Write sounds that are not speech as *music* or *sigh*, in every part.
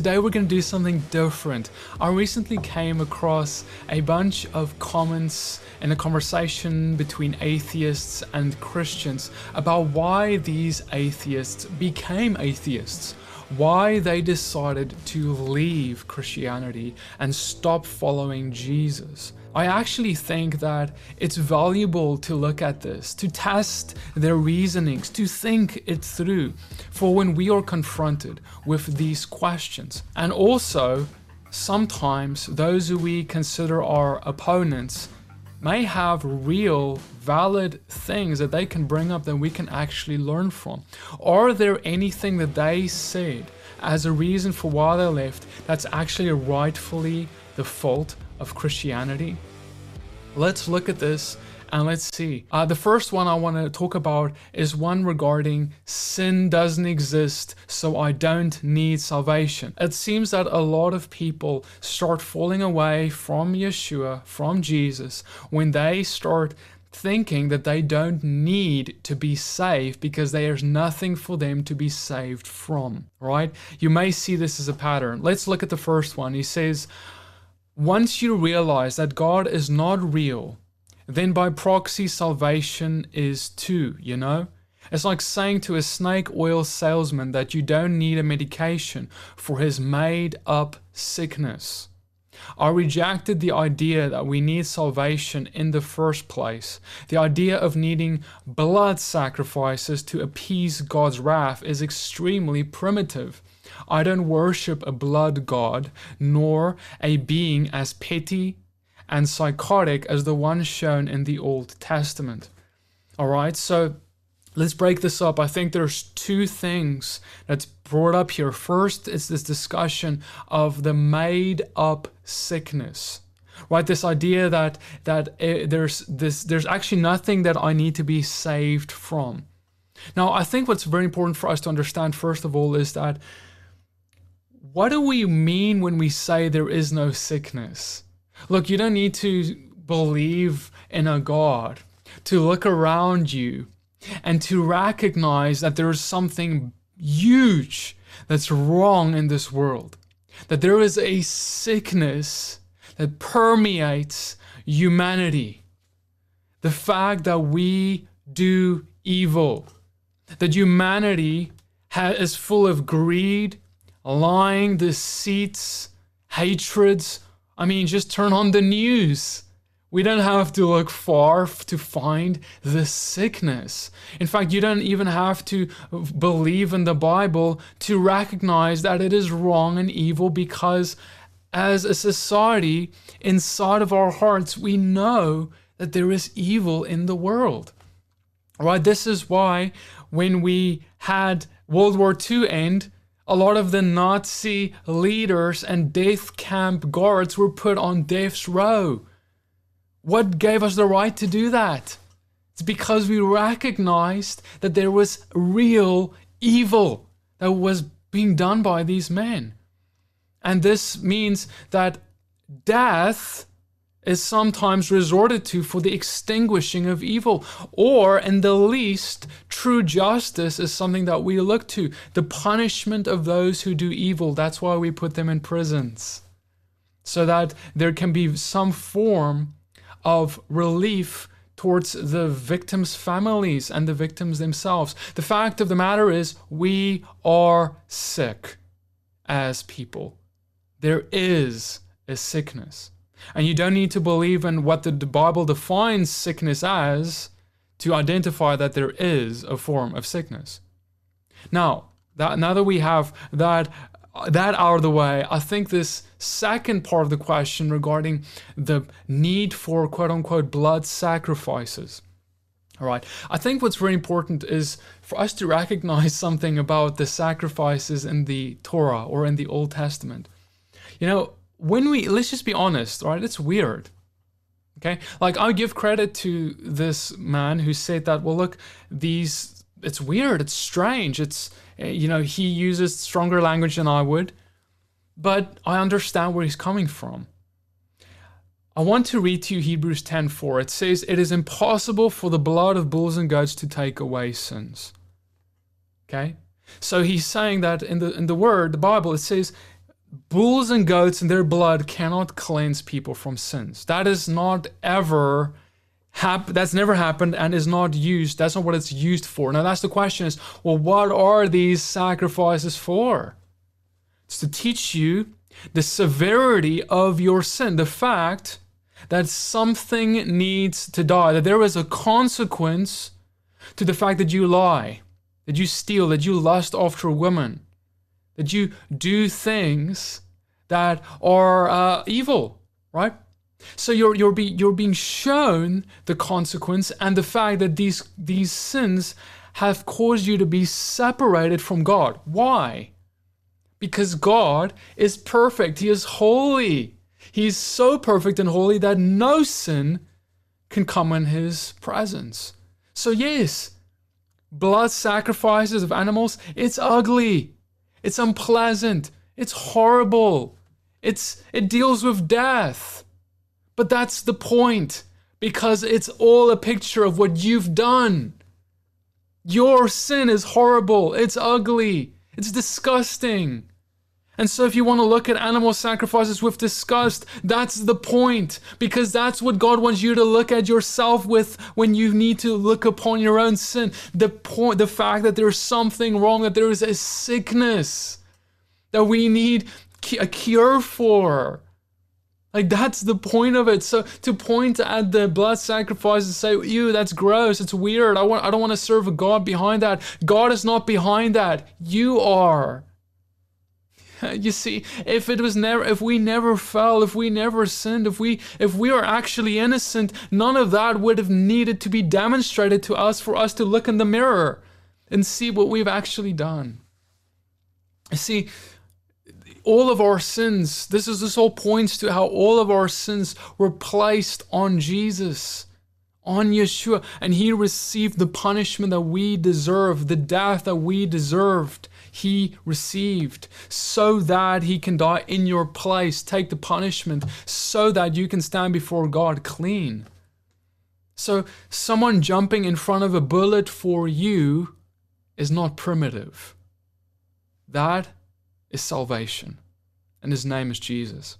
today we're going to do something different. I recently came across a bunch of comments in a conversation between atheists and Christians about why these atheists became atheists why they decided to leave Christianity and stop following Jesus. I actually think that it's valuable to look at this, to test their reasonings, to think it through for when we are confronted with these questions. And also, sometimes those who we consider our opponents may have real, valid things that they can bring up that we can actually learn from. Are there anything that they said as a reason for why they left that's actually rightfully the fault of Christianity? Let's look at this and let's see. Uh, the first one I want to talk about is one regarding sin doesn't exist, so I don't need salvation. It seems that a lot of people start falling away from Yeshua, from Jesus, when they start thinking that they don't need to be saved because there's nothing for them to be saved from, right? You may see this as a pattern. Let's look at the first one. He says, once you realize that God is not real, then by proxy, salvation is too, you know? It's like saying to a snake oil salesman that you don't need a medication for his made up sickness. I rejected the idea that we need salvation in the first place. The idea of needing blood sacrifices to appease God's wrath is extremely primitive. I don't worship a blood god, nor a being as petty and psychotic as the one shown in the Old Testament. All right, so let's break this up. I think there's two things that's brought up here. First, is this discussion of the made up sickness. Right, this idea that that uh, there's this there's actually nothing that I need to be saved from. Now, I think what's very important for us to understand first of all is that what do we mean when we say there is no sickness? Look, you don't need to believe in a God to look around you and to recognize that there is something huge that's wrong in this world. That there is a sickness that permeates humanity. The fact that we do evil, that humanity is full of greed, lying, deceits, hatreds, I mean, just turn on the news. We don't have to look far to find the sickness. In fact, you don't even have to believe in the Bible to recognize that it is wrong and evil because, as a society, inside of our hearts, we know that there is evil in the world. Right? This is why when we had World War II end, a lot of the Nazi leaders and death camp guards were put on death's row. What gave us the right to do that? It's because we recognized that there was real evil that was being done by these men. And this means that death is sometimes resorted to for the extinguishing of evil, or in the least, true justice is something that we look to. The punishment of those who do evil, that's why we put them in prisons, so that there can be some form of relief towards the victims' families and the victims themselves. The fact of the matter is, we are sick as people. There is a sickness. And you don't need to believe in what the Bible defines sickness as to identify that there is a form of sickness. Now, that, now that we have that that out of the way, I think this second part of the question regarding the need for quote unquote blood sacrifices. All right. I think what's very important is for us to recognize something about the sacrifices in the Torah or in the Old Testament. You know, when we let's just be honest, right? It's weird. Okay? Like I give credit to this man who said that, well look, these it's weird, it's strange, it's eh, you know, he uses stronger language than I would, but I understand where he's coming from. I want to read to you Hebrews 10:4. It says, "It is impossible for the blood of bulls and goats to take away sins." Okay? So he's saying that in the in the word, the Bible, it says bulls and goats and their blood cannot cleanse people from sins. That is not ever hap- that's never happened and is not used. That's not what it's used for. Now that's the question is, well, what are these sacrifices for? It's to teach you the severity of your sin, the fact that something needs to die, that there is a consequence to the fact that you lie, that you steal, that you lust after a woman, that you do things that are uh, evil, right? So you're you're be, you're being shown the consequence and the fact that these these sins have caused you to be separated from God. Why? Because God is perfect. He is holy. He's so perfect and holy that no sin can come in his presence. So yes, blood sacrifices of animals, it's ugly. It's unpleasant. It's horrible. It's it deals with death. But that's the point because it's all a picture of what you've done. Your sin is horrible. It's ugly. It's disgusting. And so, if you want to look at animal sacrifices with disgust, that's the point, because that's what God wants you to look at yourself with when you need to look upon your own sin. The point, the fact that there's something wrong, that there is a sickness that we need a cure for. Like that's the point of it. So to point at the blood sacrifice and say, "Ew, that's gross. It's weird. I want. I don't want to serve a God behind that. God is not behind that. You are." *laughs* You see, if it was never, if we never fell, if we never sinned, if we, if we are actually innocent, none of that would have needed to be demonstrated to us for us to look in the mirror and see what we've actually done. You see, all of our sins, this is this all points to how all of our sins were placed on Jesus on Yeshua, and he received the punishment that we deserve, the death that we deserved he received so that he can die in your place, take the punishment so that you can stand before God clean. So, someone jumping in front of a bullet for you is not primitive. That is salvation, and his name is Jesus.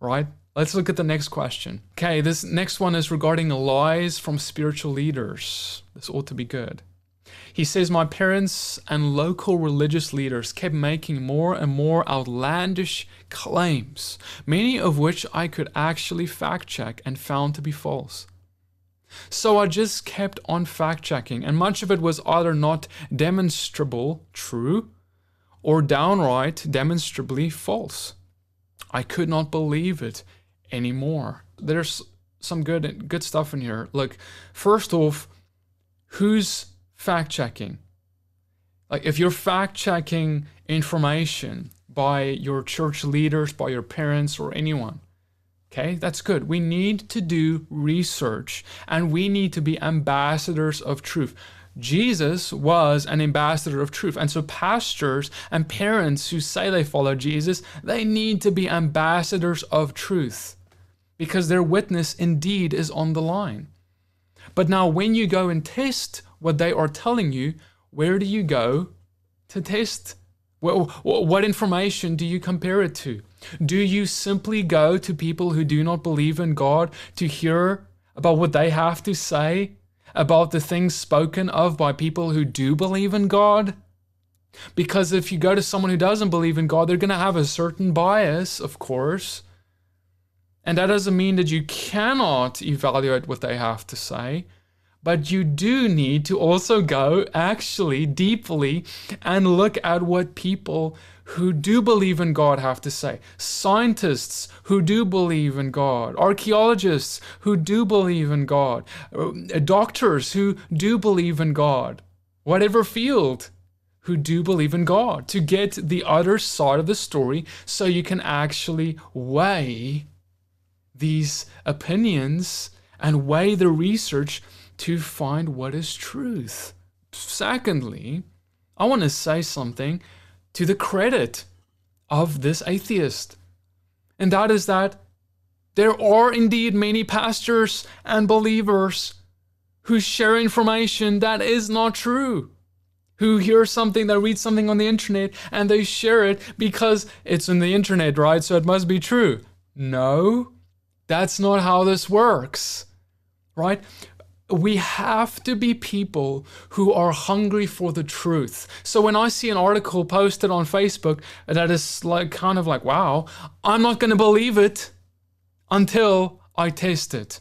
Right? Let's look at the next question. Okay, this next one is regarding lies from spiritual leaders. This ought to be good. He says, My parents and local religious leaders kept making more and more outlandish claims, many of which I could actually fact check and found to be false. So I just kept on fact checking, and much of it was either not demonstrable true or downright demonstrably false. I could not believe it anymore. There's some good good stuff in here. Look, first off, who's fact checking. Like if you're fact checking information by your church leaders, by your parents, or anyone, okay, that's good. We need to do research and we need to be ambassadors of truth. Jesus was an ambassador of truth. And so, pastors and parents who say they follow Jesus, they need to be ambassadors of truth because their witness indeed is on the line. But now, when you go and test what they are telling you, where do you go to test? What, what information do you compare it to? Do you simply go to people who do not believe in God to hear about what they have to say about the things spoken of by people who do believe in God? Because if you go to someone who doesn't believe in God, they're going to have a certain bias, of course. And that doesn't mean that you cannot evaluate what they have to say. But you do need to also go actually deeply and look at what people who do believe in God have to say. Scientists who do believe in God, archaeologists who do believe in God, uh, doctors who do believe in God, whatever field who do believe in God, to get the other side of the story so you can actually weigh these opinions and weigh the research to find what is truth. Secondly, I want to say something to the credit of this atheist, and that is that there are indeed many pastors and believers who share information that is not true, who hear something, they read something on the internet, and they share it because it's in the internet, right? So it must be true. No, that's not how this works, right? We have to be people who are hungry for the truth. So when I see an article posted on Facebook that is like kind of like, wow, I'm not going to believe it until I taste it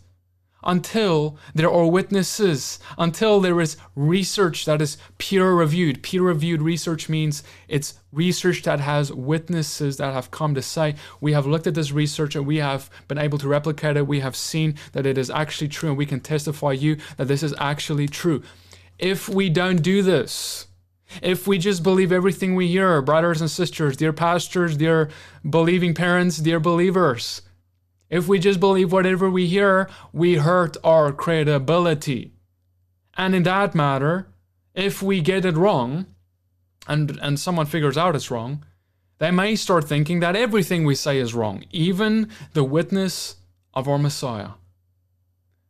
until there are witnesses, until there is research that is peer reviewed. Peer reviewed research means it's research that has witnesses that have come to say, we have looked at this research and we have been able to replicate it. We have seen that it is actually true and we can testify you that this is actually true. If we don't do this, if we just believe everything we hear, brothers and sisters, dear pastors, dear believing parents, dear believers, if we just believe whatever we hear, we hurt our credibility. And in that matter, if we get it wrong, and, and someone figures out it's wrong, they may start thinking that everything we say is wrong, even the witness of our Messiah.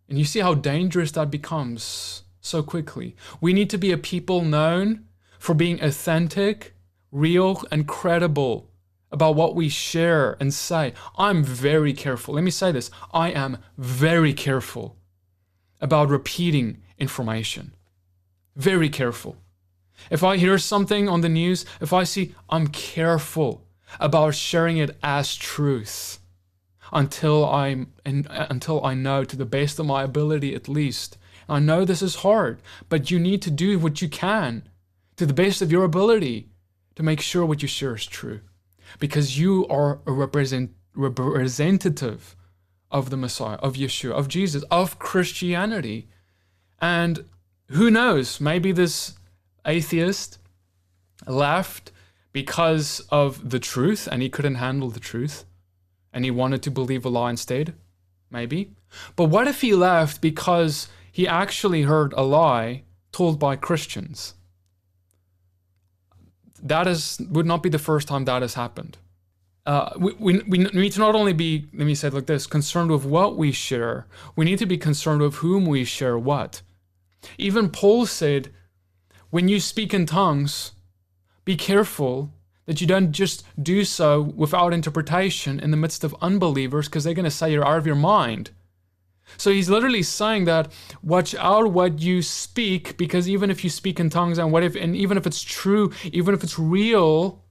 And you see how dangerous that becomes so quickly. We need to be a people known for being authentic, real, and credible about what we share and say. I'm very careful. Let me say this I am very careful about repeating information. Very careful. If I hear something on the news, if I see, I'm careful about sharing it as truth until I'm until I know to the best of my ability at least. I know this is hard, but you need to do what you can to the best of your ability to make sure what you share is true because you are a represent, representative of the Messiah, of Yeshua, of Jesus, of Christianity. And who knows, maybe this atheist left because of the truth and he couldn't handle the truth and he wanted to believe a lie instead. Maybe. But what if he left because he actually heard a lie told by Christians? That is would not be the first time that has happened. Uh, we, we, we need to not only be, let me say it like this, concerned with what we share, we need to be concerned with whom we share what. Even Paul said, when you speak in tongues, be careful that you don't just do so without interpretation in the midst of unbelievers because they're going to say you're out of your mind. So he's literally saying that watch out what you speak because even if you speak in tongues and what if and even if it's true, even if it's real,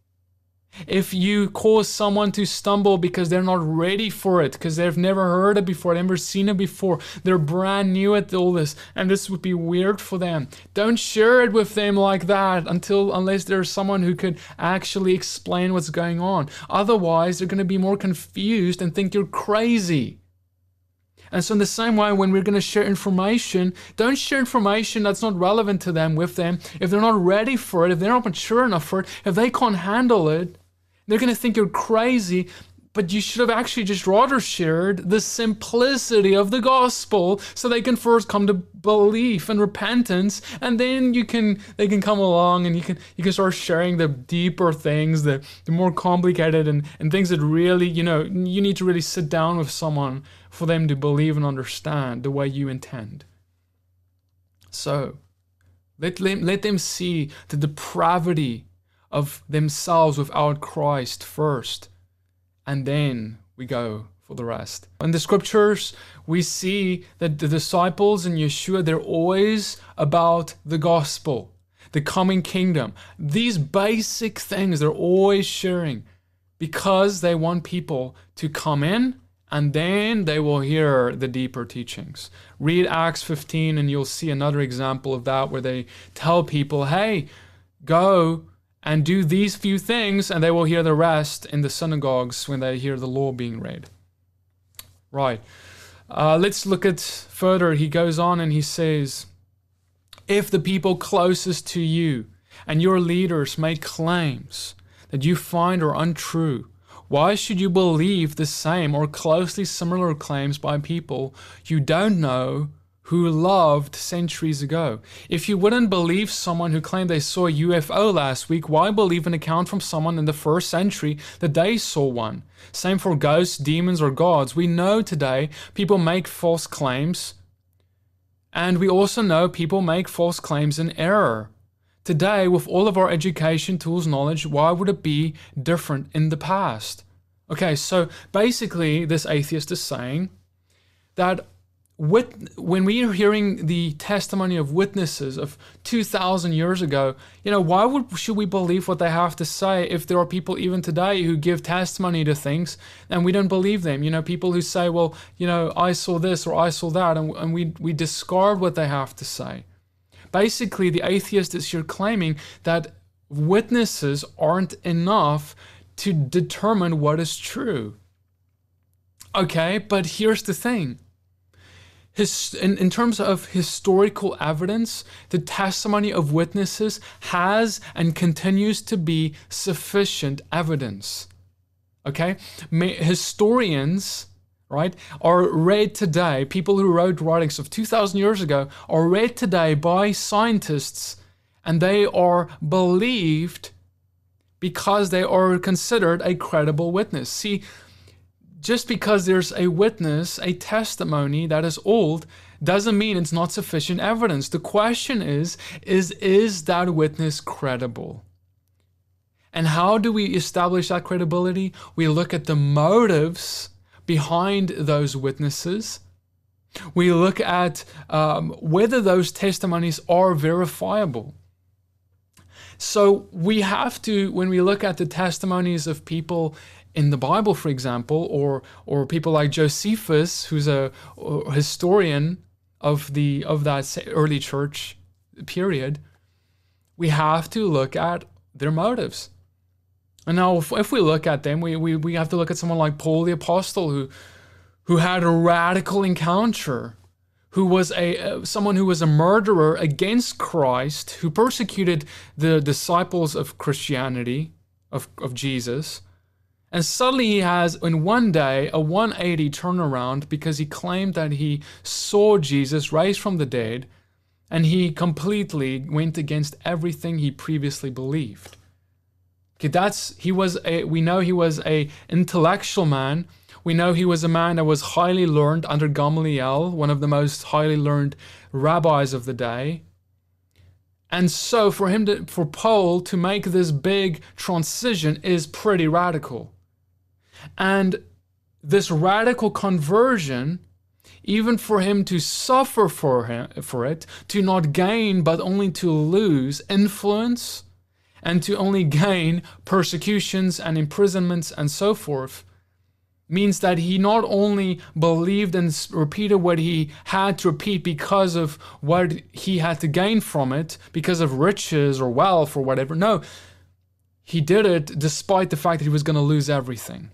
if you cause someone to stumble because they're not ready for it, because they've never heard it before, they've never seen it before, they're brand new at all this, and this would be weird for them. Don't share it with them like that until unless there's someone who could actually explain what's going on. Otherwise, they're going to be more confused and think you're crazy. And so, in the same way, when we're going to share information, don't share information that's not relevant to them with them. If they're not ready for it, if they're not mature enough for it, if they can't handle it, they're going to think you're crazy. But you should have actually just rather shared the simplicity of the gospel so they can first come to belief and repentance and then you can they can come along and you can you can start sharing the deeper things, the, the more complicated and, and things that really, you know, you need to really sit down with someone for them to believe and understand the way you intend. So, let them, let them see the depravity of themselves without Christ first, and then we go for the rest. In the scriptures, we see that the disciples and Yeshua, they're always about the gospel, the coming kingdom. These basic things they're always sharing because they want people to come in and then they will hear the deeper teachings. Read Acts 15 and you'll see another example of that where they tell people, hey, go and do these few things, and they will hear the rest in the synagogues when they hear the law being read. Right. Uh, let's look at further. He goes on and he says, If the people closest to you and your leaders make claims that you find are untrue, why should you believe the same or closely similar claims by people you don't know who loved centuries ago? If you wouldn't believe someone who claimed they saw a UFO last week, why believe an account from someone in the first century that they saw one? Same for ghosts, demons, or gods. We know today people make false claims, and we also know people make false claims in error. today, with all of our education, tools, knowledge, why would it be different in the past? Okay, so basically, this atheist is saying that with, when we are hearing the testimony of witnesses of 2000 years ago you know why would should we believe what they have to say if there are people even today who give testimony to things and we don't believe them? You know people who say well you know i saw this or i saw that and, and we we discard what they have to say. Basically the atheist is here claiming that witnesses aren't enough to determine what is true. Okay but here's the thing his, in, in terms of historical evidence, the testimony of witnesses has and continues to be sufficient evidence. Okay? May, historians, right, are read today, people who wrote writings of 2,000 years ago, are read today by scientists and they are believed because they are considered a credible witness. See, just because there's a witness, a testimony that is old, doesn't mean it's not sufficient evidence. The question is, is is that witness credible? And how do we establish that credibility? We look at the motives behind those witnesses. We look at um, whether those testimonies are verifiable. So we have to, when we look at the testimonies of people in the Bible, for example, or or people like Josephus, who's a, a historian of the of that early church period, we have to look at their motives. And now, if, if we look at them, we, we, we have to look at someone like Paul the Apostle, who who had a radical encounter, who was a uh, someone who was a murderer against Christ, who persecuted the disciples of Christianity, of, of Jesus, and suddenly he has, in one day, a 180 turnaround because he claimed that he saw Jesus raised from the dead and he completely went against everything he previously believed. Okay, that's he was a we know he was a intellectual man. We know he was a man that was highly learned under Gamaliel, one of the most highly learned rabbis of the day. And so for him to for Paul to make this big transition is pretty radical. And this radical conversion, even for him to suffer for, him, for it, to not gain but only to lose influence, and to only gain persecutions and imprisonments and so forth, means that he not only believed and repeated what he had to repeat because of what he had to gain from it, because of riches or wealth or whatever. No, he did it despite the fact that he was going to lose everything.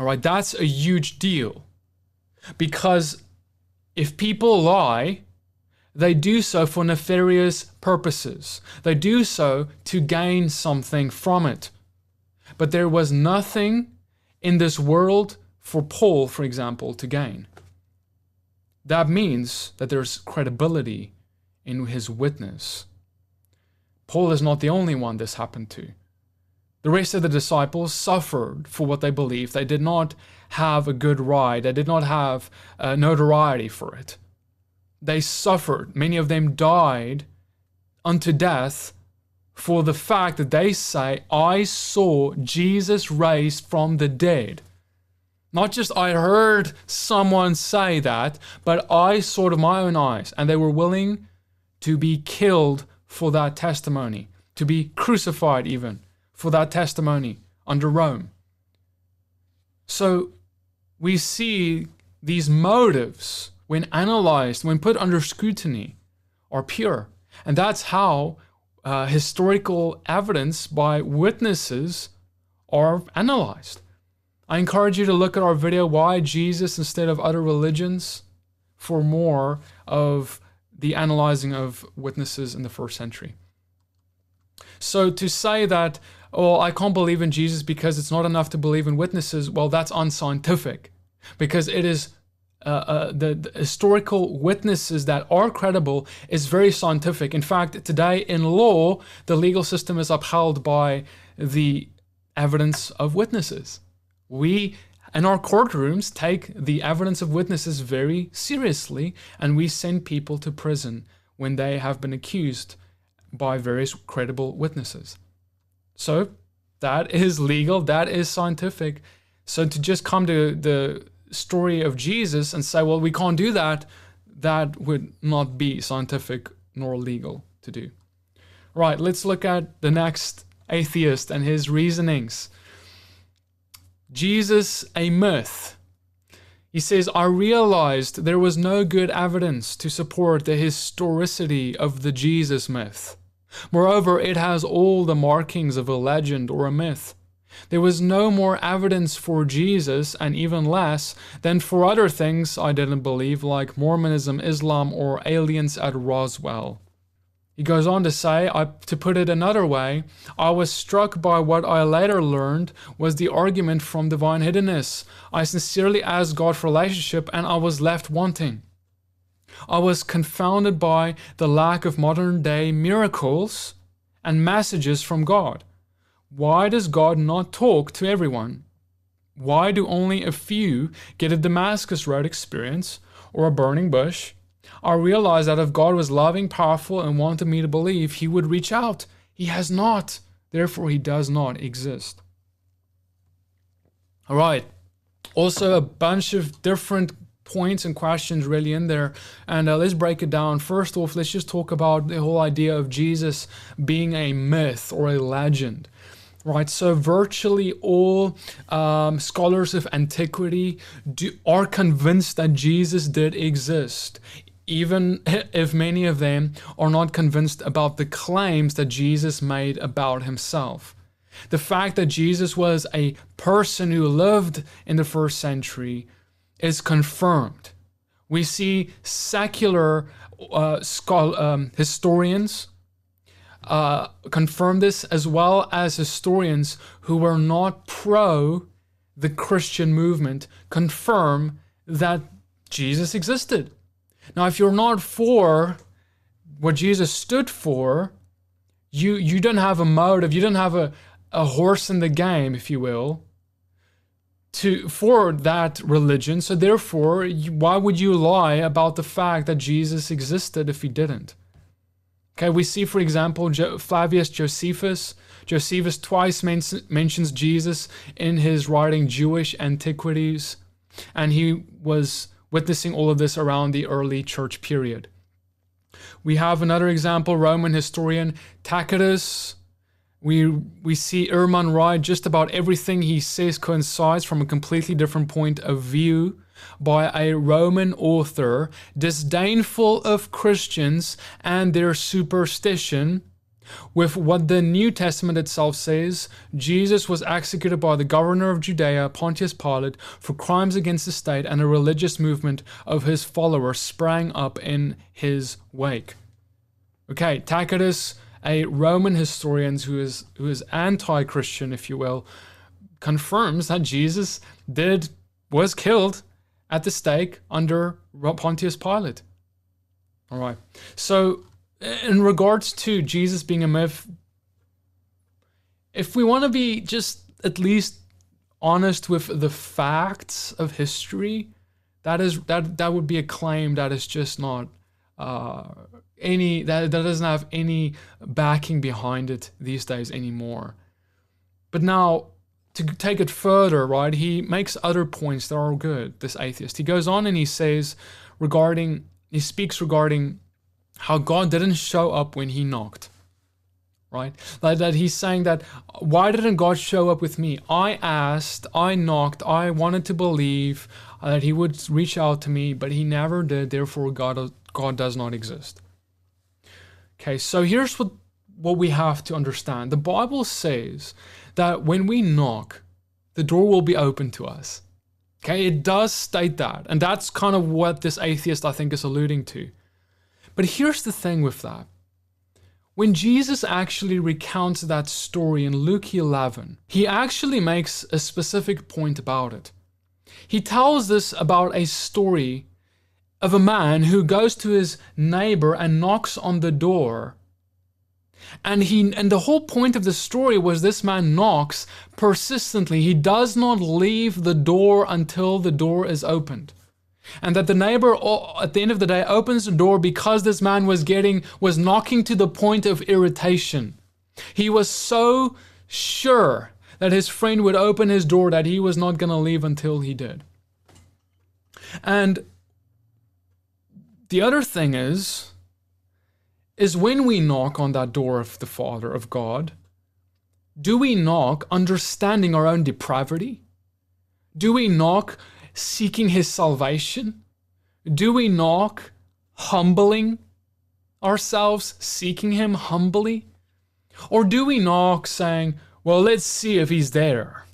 All right, that's a huge deal. Because if people lie, they do so for nefarious purposes. They do so to gain something from it. But there was nothing in this world for Paul, for example, to gain. That means that there's credibility in his witness. Paul is not the only one this happened to. The rest of the disciples suffered for what they believed. They did not have a good ride, they did not have uh, notoriety for it. They suffered. Many of them died unto death for the fact that they say, I saw Jesus raised from the dead. Not just I heard someone say that, but I saw it with my own eyes. And they were willing to be killed for that testimony, to be crucified even for that testimony under Rome. So we see these motives, when analyzed, when put under scrutiny, are pure. And that's how uh, historical evidence by witnesses are analyzed. I encourage you to look at our video, Why Jesus Instead of Other Religions, for more of the analyzing of witnesses in the first century. So to say that oh, I can't believe in Jesus because it's not enough to believe in witnesses, well, that's unscientific because it is uh, uh, the, the, historical witnesses that are credible is very scientific. In fact, today in law, the legal system is upheld by the evidence of witnesses. We in our courtrooms take the evidence of witnesses very seriously and we send people to prison when they have been accused by various credible witnesses. So that is legal, that is scientific. So to just come to the story of Jesus and say, well, we can't do that, that would not be scientific nor legal to do. Right, let's look at the next atheist and his reasonings. Jesus, a myth. He says, I realized there was no good evidence to support the historicity of the Jesus myth. Moreover, it has all the markings of a legend or a myth. There was no more evidence for Jesus, and even less, than for other things I didn't believe, like Mormonism, Islam, or aliens at Roswell. He goes on to say, I, to put it another way, I was struck by what I later learned was the argument from divine hiddenness. I sincerely asked God for relationship and I was left wanting. I was confounded by the lack of modern day miracles and messages from God. Why does God not talk to everyone? Why do only a few get a Damascus Road experience or a burning bush? I realized that if God was loving, powerful, and wanted me to believe, He would reach out. He has not. Therefore, He does not exist. All right. Also, a bunch of different points and questions really in there. And uh, let's break it down. First off, let's just talk about the whole idea of Jesus being a myth or a legend right? So virtually all um, scholars of antiquity do, are convinced that Jesus did exist even *laughs* if many of them are not convinced about the claims that Jesus made about himself. The fact that Jesus was a person who lived in the first century is confirmed. We see secular uh, um, historians uh, confirm this, as well as historians who were not pro the Christian movement confirm that Jesus existed. Now, if you're not for what Jesus stood for, you you don't have a motive, you don't have a, a horse in the game, if you will, to for that religion. So therefore, why would you lie about the fact that Jesus existed if he didn't? Okay, we see, for example, Flavius Josephus. Josephus twice men- mentions Jesus in his writing Jewish Antiquities, and he was witnessing all of this around the early church period. We have another example, Roman historian Tacitus. We, we see Ehrman write just about everything he says coincides from a completely different point of view by a Roman author, disdainful of Christians and their superstition, with what the New Testament itself says Jesus was executed by the governor of Judea, Pontius Pilate, for crimes against the state, and a religious movement of his followers sprang up in his wake. Okay, Tacitus, a Roman historian who is, who is anti Christian, if you will, confirms that Jesus did was killed at the stake under Pontius Pilate. All right. So in regards to Jesus being a myth, if we want to be just at least honest with the facts of history, that is that that would be a claim that is just not uh, any that that doesn't have any backing behind it these days anymore. But now to take it further, right? He makes other points that are good. This atheist. He goes on and he says regarding he speaks regarding how God didn't show up when he knocked. Right? Like that he's saying that why didn't God show up with me? I asked, I knocked, I wanted to believe uh, that he would reach out to me, but he never did, therefore God uh, God does not exist. Okay, so here's what what we have to understand. The Bible says that when we knock, the door will be open to us. Okay, it does state that. And that's kind of what this atheist I think is alluding to. But here's the thing with that. When Jesus actually recounts that story in Luke 11, he actually makes a specific point about it. He tells us about a story of a man who goes to his neighbor and knocks on the door. And he and the whole point of the story was this man knocks persistently. He does not leave the door until the door is opened. and that the neighbor at the end of the day opens the door because this man was getting was knocking to the point of irritation he was so sure that his friend would open his door that he was not going to leave until he did and the other thing is is when we knock on that door of the father of god do we knock understanding our own depravity do we knock seeking his salvation? Do we knock humbling ourselves, seeking him humbly? Or do we knock saying, well, let's see if he's there?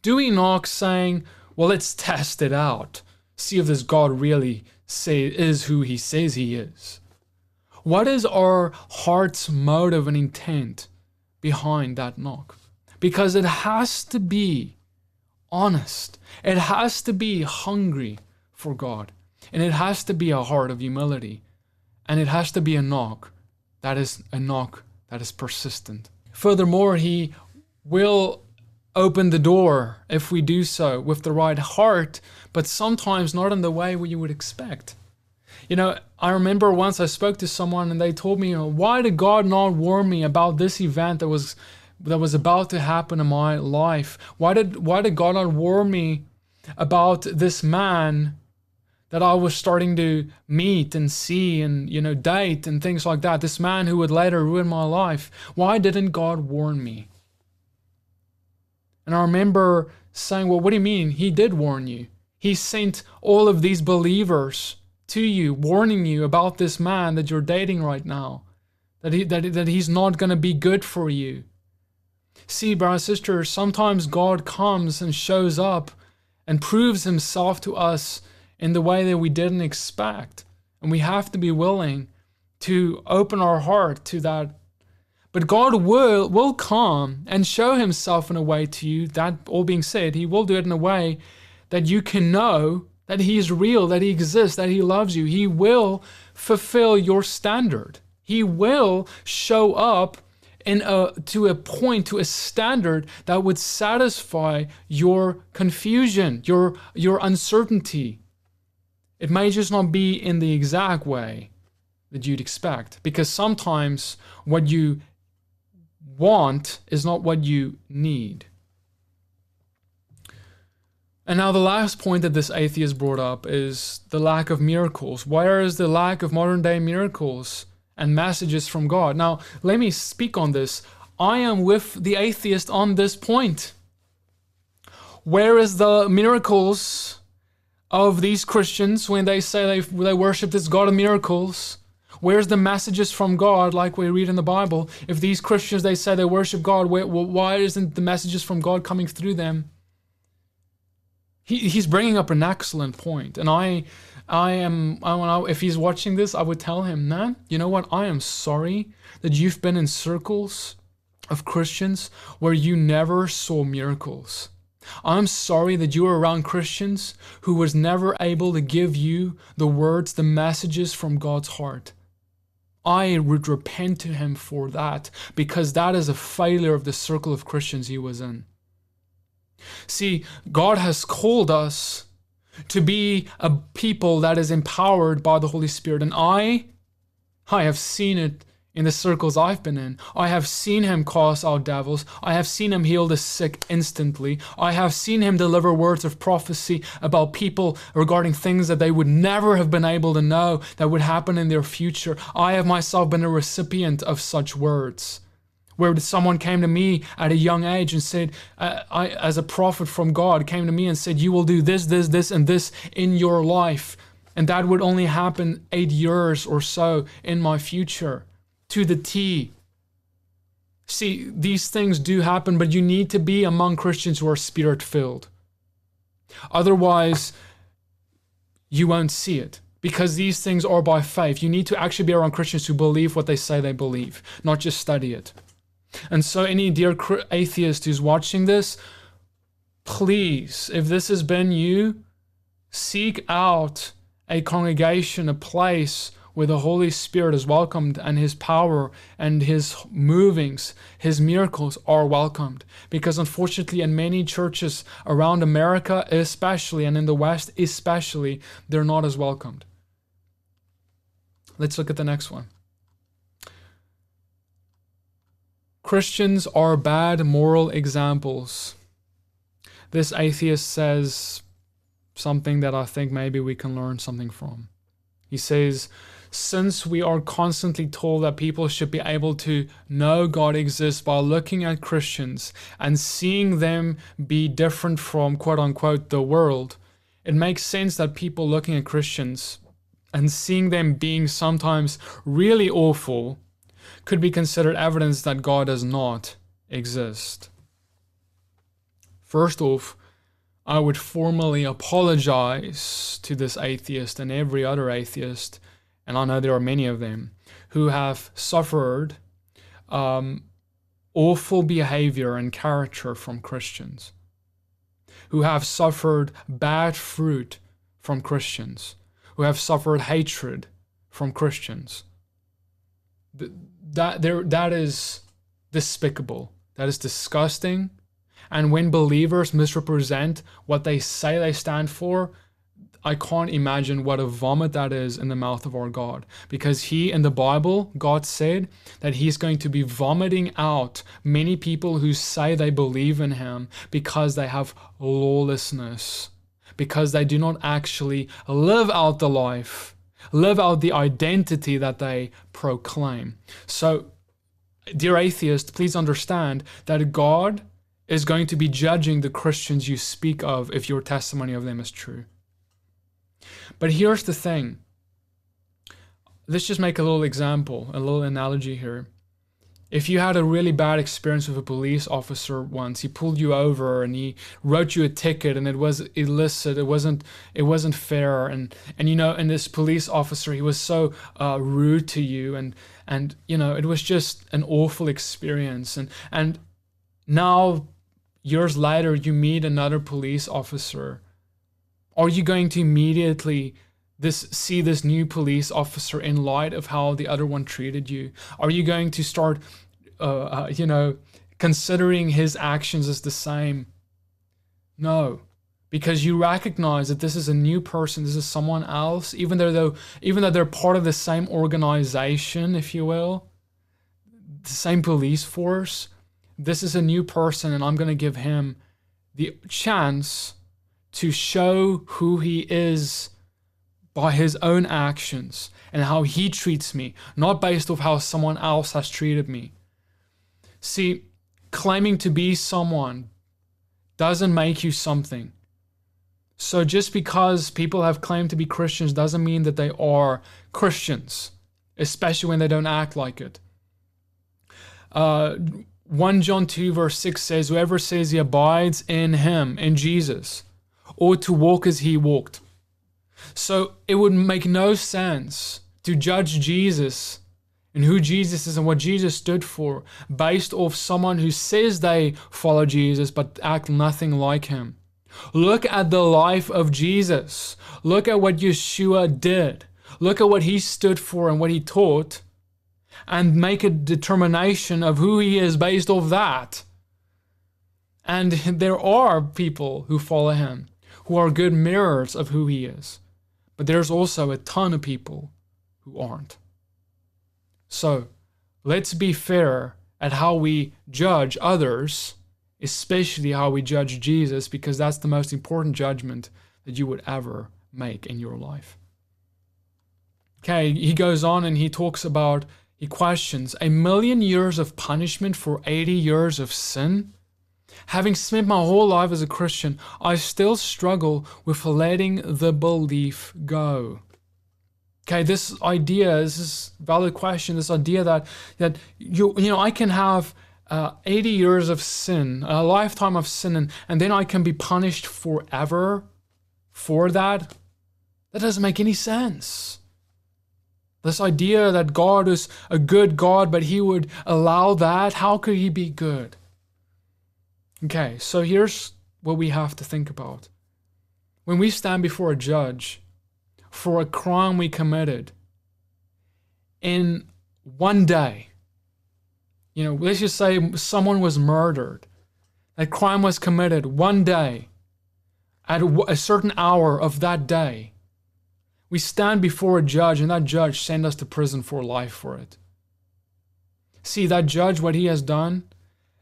Do we knock saying, well, let's test it out, see if this God really say, is who he says he is? What is our heart's motive and intent behind that knock? Because it has to be honest. It has to be hungry for God. And it has to be a heart of humility. And it has to be a knock that is a knock that is persistent. Furthermore, He will open the door if we do so with the right heart, but sometimes not in the way you would expect. You know, I remember once I spoke to someone and they told me, why did God not warn me about this event that was that was about to happen in my life? Why did why did God not warn me about this man that I was starting to meet and see and you know date and things like that? This man who would later ruin my life. Why didn't God warn me? And I remember saying, "Well, what do you mean? He did warn you. He sent all of these believers to you, warning you about this man that you're dating right now." That, he, that, that he's not going to be good for you See, brothers and sometimes God comes and shows up and proves himself to us in the way that we didn't expect. And we have to be willing to open our heart to that. But God will, will come and show himself in a way to you. That all being said, he will do it in a way that you can know that he is real, that he exists, that he loves you. He will fulfill your standard. He will show up in a, to a point, to a standard that would satisfy your confusion, your, your uncertainty. It may just not be in the exact way that you'd expect, because sometimes what you want is not what you need. And now, the last point that this atheist brought up is the lack of miracles. Where is the lack of modern day miracles? and messages from God. Now, let me speak on this. I am with the atheist on this point. Where is the miracles of these Christians when they say they, they worship this God of miracles? Where's the messages from God, like we read in the Bible? If these Christians they say they worship God, where, why isn't the messages from God coming through them? He, he's bringing up an excellent point. and I I am, I, if he's watching this, I would tell him, man, you know what? I am sorry that you've been in circles of Christians where you never saw miracles. I'm sorry that you were around Christians who was never able to give you the words, the messages from God's heart. I would repent to him for that because that is a failure of the circle of Christians he was in. See, God has called us to be a people that is empowered by the Holy Spirit. And I, I have seen it in the circles I've been in. I have seen him cast out devils. I have seen him heal the sick instantly. I have seen him deliver words of prophecy about people regarding things that they would never have been able to know that would happen in their future. I have myself been a recipient of such words where someone came to me at a young age and said, uh, I, as a prophet from God, came to me and said, You will do this, this, this, and this in your life. And that would only happen eight years or so in my future to the T. See, these things do happen, but you need to be among Christians who are spirit filled. Otherwise, you won't see it because these things are by faith. You need to actually be around Christians who believe what they say they believe, not just study it. And so, any dear atheist who's watching this, please, if this has been you, seek out a congregation, a place where the Holy Spirit is welcomed and His power and His movings, His miracles are welcomed. Because unfortunately, in many churches around America, especially, and in the West, especially, they're not as welcomed. Let's look at the next one. Christians are bad moral examples. This atheist says something that I think maybe we can learn something from. He says, since we are constantly told that people should be able to know God exists by looking at Christians and seeing them be different from quote unquote the world, it makes sense that people looking at Christians and seeing them being sometimes really awful could be considered evidence that God does not exist. First off, I would formally apologize to this atheist and every other atheist, and I know there are many of them, who have suffered um, awful behavior and character from Christians, who have suffered bad fruit from Christians, who have suffered hatred from Christians. That, there, that is despicable. That is disgusting and when believers misrepresent what they say they stand for, I can't imagine what a vomit that is in the mouth of our God. Because He, in the Bible, God said that He's going to be vomiting out many people who say they believe in Him because they have lawlessness, because they do not actually live out the life, live out the identity that they proclaim. So, dear atheist, please understand that God is going to be judging the Christians you speak of if your testimony of them is true. But here's the thing. Let's just make a little example, a little analogy here. If you had a really bad experience with a police officer once, he pulled you over and he wrote you a ticket and it was illicit, it wasn't it wasn't fair and and you know and this police officer he was so uh, rude to you and and you know it was just an awful experience and and now years later you meet another police officer. Are you going to immediately this see this new police officer in light of how the other one treated you? Are you going to start uh, uh, you know considering his actions as the same? No because you recognize that this is a new person. This is someone else even though, though even though they're part of the same organization if you will the same police force this is a new person and I'm going to give him the chance to show who he is by his own actions and how he treats me, not based off how someone else has treated me. See, claiming to be someone doesn't make you something. So just because people have claimed to be Christians doesn't mean that they are Christians, especially when they don't act like it. Uh, 1 John 2, verse 6 says, Whoever says he abides in him, in Jesus, ought to walk as he walked. So it would make no sense to judge Jesus and who Jesus is and what Jesus stood for based off someone who says they follow Jesus but act nothing like him. Look at the life of Jesus. Look at what Yeshua did. Look at what he stood for and what he taught and make a determination of who he is based off that. And there are people who follow him who are good mirrors of who he is. But there's also a ton of people who aren't. So let's be fair at how we judge others, especially how we judge Jesus, because that's the most important judgment that you would ever make in your life. Okay, he goes on and he talks about he questions a million years of punishment for 80 years of sin? Having spent my whole life as a Christian, I still struggle with letting the belief go. Okay, this idea, this is a valid question, this idea that that you you know I can have uh, 80 years of sin, a lifetime of sin, and, and then I can be punished forever for that. That doesn't make any sense. This idea that God is a good God, but He would allow that, how could He be good? Okay, so here's what we have to think about. When we stand before a judge for a crime we committed, in one day, you know, let's just say someone was murdered, that crime was committed one day, at a certain hour of that day, we stand before a judge and that judge send us to prison for life for it. See, that judge, what he has done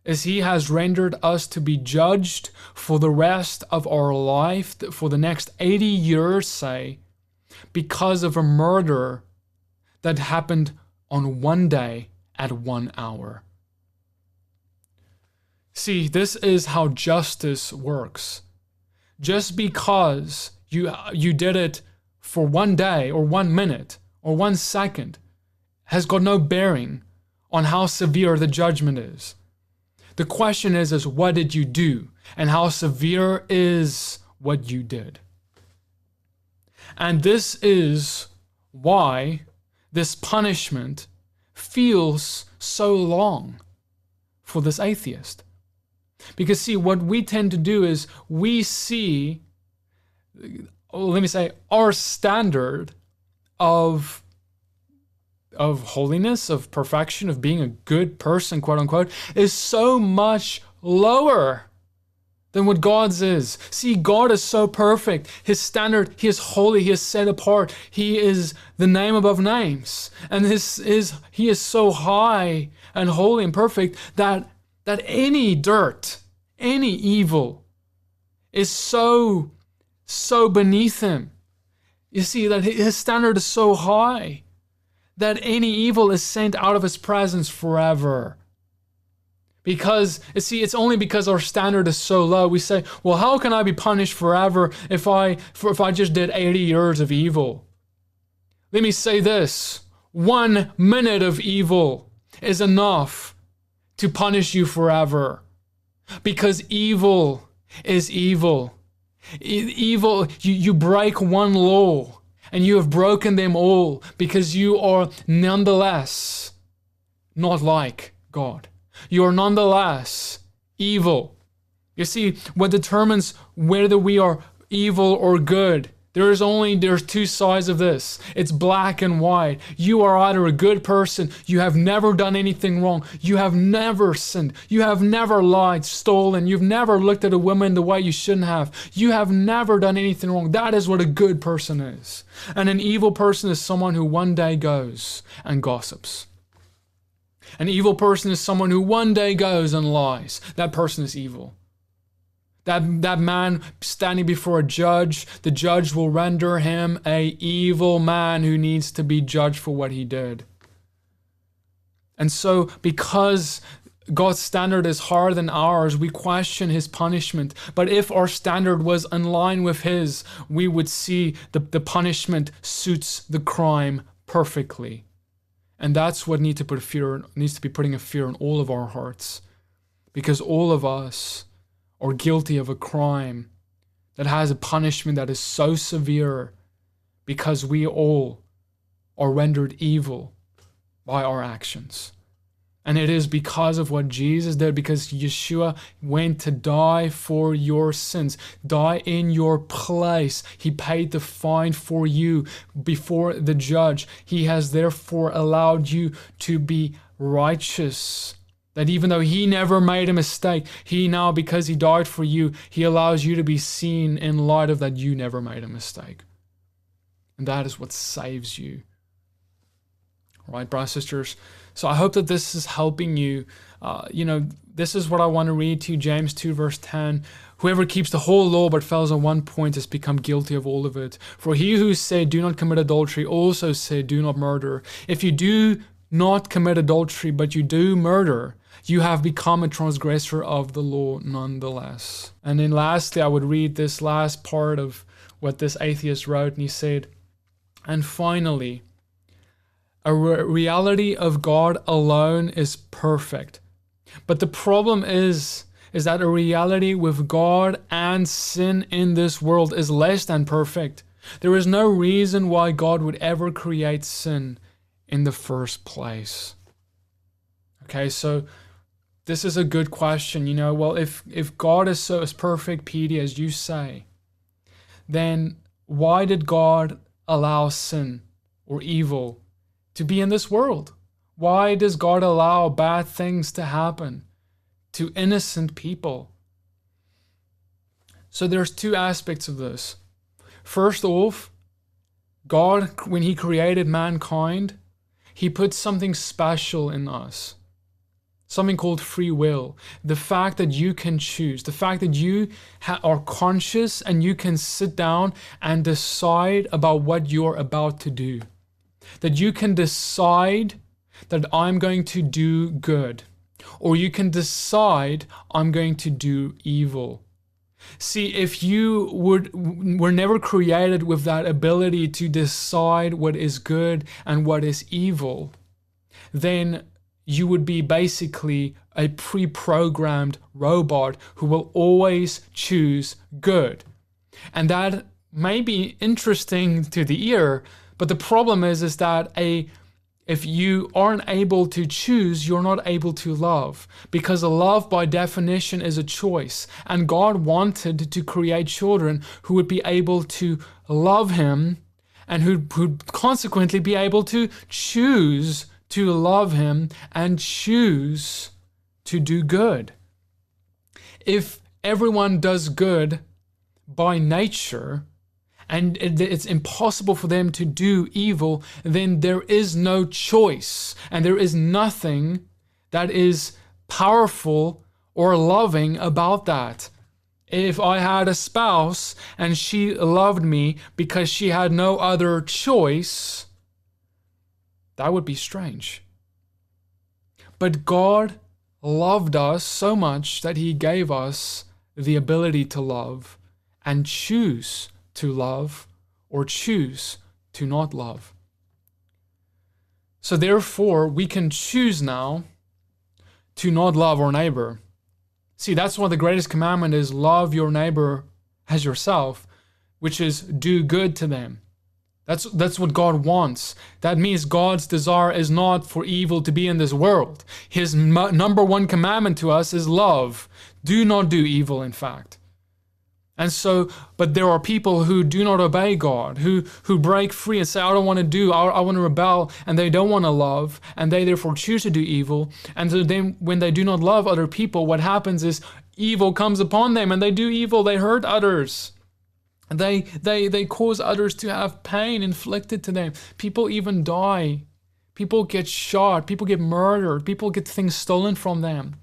is he has rendered us to be judged for the rest of our life, for the next 80 years, say, because of a murder that happened on one day at one hour. See, this is how justice works. Just because you, you did it for one day or one minute or one second has got no bearing on how severe the judgment is. The question is, is what did you do? And how severe is what you did? And this is why this punishment feels so long for this atheist. Because, see, what we tend to do is we see, let me say, our standard of of holiness, of perfection, of being a good person, quote unquote, is so much lower than what God's is. See, God is so perfect. His standard, He is holy, He is set apart, He is the name above names. And his, his, He is so high and holy and perfect that, that any dirt, any evil is so, so beneath Him. You see, that His standard is so high that any evil is sent out of his presence forever. Because, you see, it's only because our standard is so low. We say, well, how can I be punished forever if I, if I just did 80 years of evil? Let me say this one minute of evil is enough to punish you forever. Because evil is evil. Evil, you, you break one law and you have broken them all because you are nonetheless not like God. You are nonetheless evil. You see, what determines whether we are evil or good there is only there's two sides of this. It's black and white. You are either a good person, you have never done anything wrong, you have never sinned, you have never lied, stolen, you've never looked at a woman the way you shouldn't have. You have never done anything wrong. That is what a good person is. And an evil person is someone who one day goes and gossips. An evil person is someone who one day goes and lies. That person is evil. That, that man standing before a judge, the judge will render him a evil man who needs to be judged for what he did. And so, because God's standard is higher than ours, we question his punishment. But if our standard was in line with his, we would see the, the punishment suits the crime perfectly. And that's what need to put fear needs to be putting a fear in all of our hearts. Because all of us or guilty of a crime that has a punishment that is so severe because we all are rendered evil by our actions. And it is because of what Jesus did, because Yeshua went to die for your sins, die in your place. He paid the fine for you before the judge. He has therefore allowed you to be righteous that even though he never made a mistake, he now, because he died for you, he allows you to be seen in light of that you never made a mistake. And that is what saves you. All right, brothers sisters. So I hope that this is helping you. Uh, you know, this is what I want to read to you James 2, verse 10. Whoever keeps the whole law but fails on one point has become guilty of all of it. For he who said, Do not commit adultery, also said, Do not murder. If you do not commit adultery, but you do murder, you have become a transgressor of the law nonetheless. And then lastly, I would read this last part of what this atheist wrote, and he said, And finally, a re- reality of God alone is perfect. But the problem is, is that a reality with God and sin in this world is less than perfect. There is no reason why God would ever create sin in the first place. Okay, so this is a good question. You know, well, if if God is so as perfect, Petey, as you say, then why did God allow sin or evil to be in this world? Why does God allow bad things to happen to innocent people? So there's two aspects of this. First off, God, when He created mankind, He put something special in us. Something called free will. The fact that you can choose, the fact that you ha- are conscious and you can sit down and decide about what you're about to do. That you can decide that I'm going to do good, or you can decide I'm going to do evil. See, if you would were never created with that ability to decide what is good and what is evil, then you would be basically a pre-programmed robot who will always choose good. And that may be interesting to the ear, but the problem is is that a if you aren't able to choose, you're not able to love. Because love, by definition, is a choice. And God wanted to create children who would be able to love Him and who would consequently be able to choose to love Him and choose to do good. If everyone does good by nature, and it's impossible for them to do evil, then there is no choice and there is nothing that is powerful or loving about that. If I had a spouse and she loved me because she had no other choice, that would be strange. But God loved us so much that He gave us the ability to love and choose to love or choose to not love. So, therefore, we can choose now to not love our neighbor. See, that's why the greatest commandment is love your neighbor as yourself, which is do good to them. That's, that's what God wants. That means God's desire is not for evil to be in this world. His number one commandment to us is love. Do not do evil, in fact. And so, but there are people who do not obey God, who, who break free and say, I don't want to do, I, I want to rebel, and they don't want to love, and they therefore choose to do evil. And so then, when they do not love other people, what happens is evil comes upon them, and they do evil, they hurt others. They, they, they cause others to have pain inflicted to them. People even die. People get shot. People get murdered. People get things stolen from them.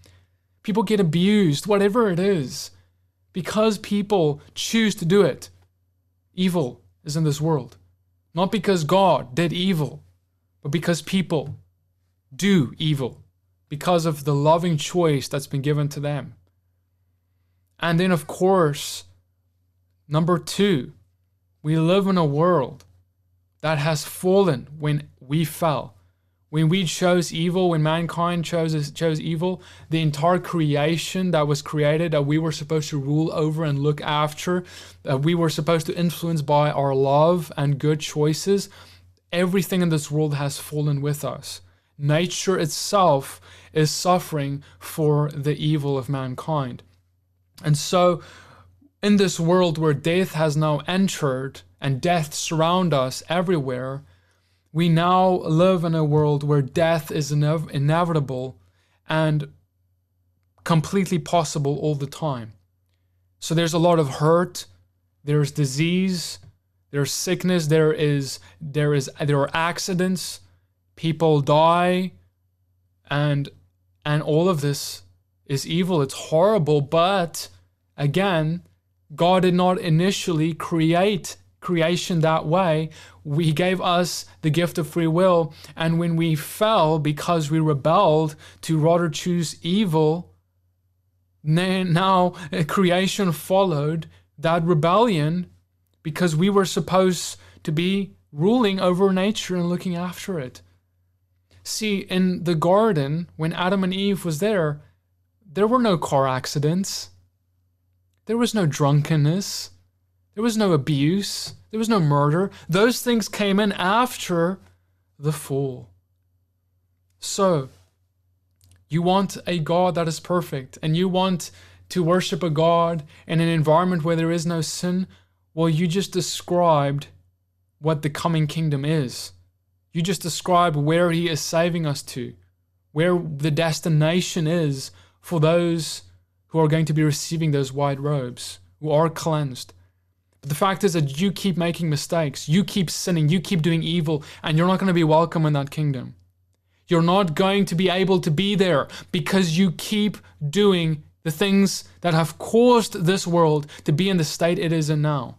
People get abused, whatever it is because people choose to do it. Evil is in this world. Not because God did evil, but because people do evil because of the loving choice that's been given to them. And then, of course, number two, we live in a world that has fallen when we fell. When we chose evil, when mankind chose, chose evil, the entire creation that was created, that we were supposed to rule over and look after, that we were supposed to influence by our love and good choices, everything in this world has fallen with us. Nature itself is suffering for the evil of mankind. And so, in this world where death has now entered and death surround us everywhere, we now live in a world where death is inev- inevitable and completely possible all the time. So there's a lot of hurt, there's disease, there's sickness, there is there is there are accidents, people die, and and all of this is evil. It's horrible, but again, God did not initially create creation that way. He gave us the gift of free will. And when we fell because we rebelled to rather choose evil, now creation followed that rebellion because we were supposed to be ruling over nature and looking after it. See, in the garden, when Adam and Eve was there, there were no car accidents. There was no drunkenness. There was no abuse. There was no murder. Those things came in after the fall. So, you want a God that is perfect, and you want to worship a God in an environment where there is no sin. Well, you just described what the coming kingdom is. You just described where He is saving us to, where the destination is for those who are going to be receiving those white robes, who are cleansed. But the fact is that you keep making mistakes, you keep sinning, you keep doing evil, and you're not going to be welcome in that kingdom. You're not going to be able to be there because you keep doing the things that have caused this world to be in the state it is in now.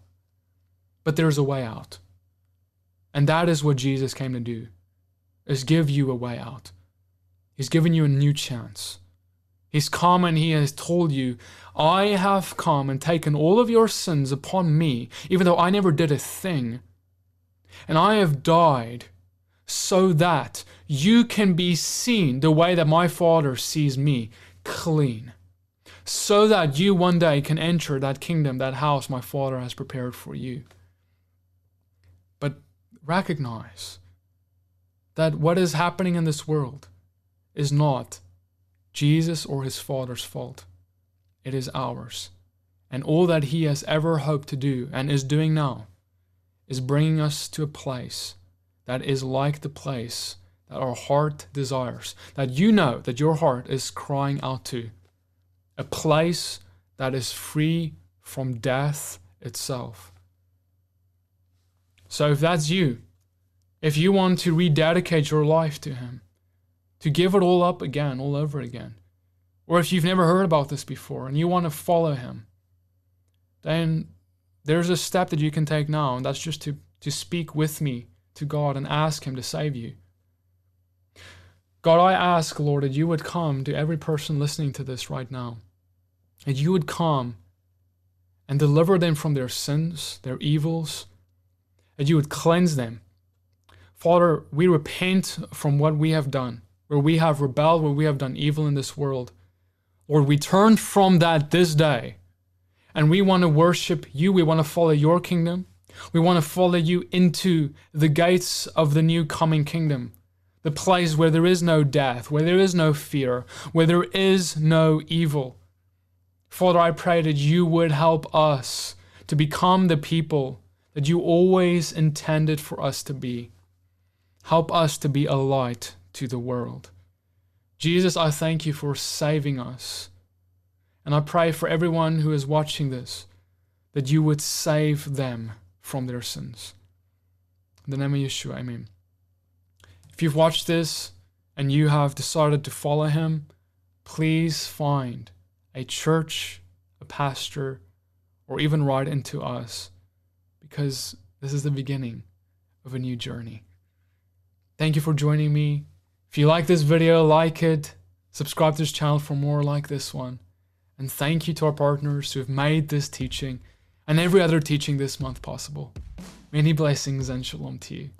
But there's a way out. And that is what Jesus came to do. Is give you a way out. He's given you a new chance. He's come and he has told you, I have come and taken all of your sins upon me, even though I never did a thing. And I have died so that you can be seen the way that my Father sees me, clean so that you one day can enter that kingdom, that house my Father has prepared for you. But recognize that what is happening in this world is not Jesus or his Father's fault, it is ours. And all that he has ever hoped to do and is doing now is bringing us to a place that is like the place that our heart desires, that you know that your heart is crying out to a place that is free from death itself. So, if that's you, if you want to rededicate your life to Him, to give it all up again, all over again, or if you've never heard about this before and you want to follow Him, then there's a step that you can take now, and that's just to, to speak with me to God and ask Him to save you. God, I ask, Lord, that you would come to every person listening to this right now that you would come and deliver them from their sins, their evils, that you would cleanse them. Father, we repent from what we have done, where we have rebelled, where we have done evil in this world. Lord, we turn from that this day, and we want to worship you. We want to follow your kingdom. We want to follow you into the gates of the new coming kingdom, the place where there is no death, where there is no fear, where there is no evil. Father, I pray that you would help us to become the people that you always intended for us to be. Help us to be a light to the world. Jesus, I thank you for saving us. And I pray for everyone who is watching this that you would save them from their sins. In the name of Yeshua, amen. If you've watched this and you have decided to follow him, please find a church, a pastor, or even write into us because this is the beginning of a new journey. Thank you for joining me. If you like this video, like it, subscribe to this channel for more like this one. And thank you to our partners who have made this teaching and every other teaching this month possible. Many blessings and shalom to you.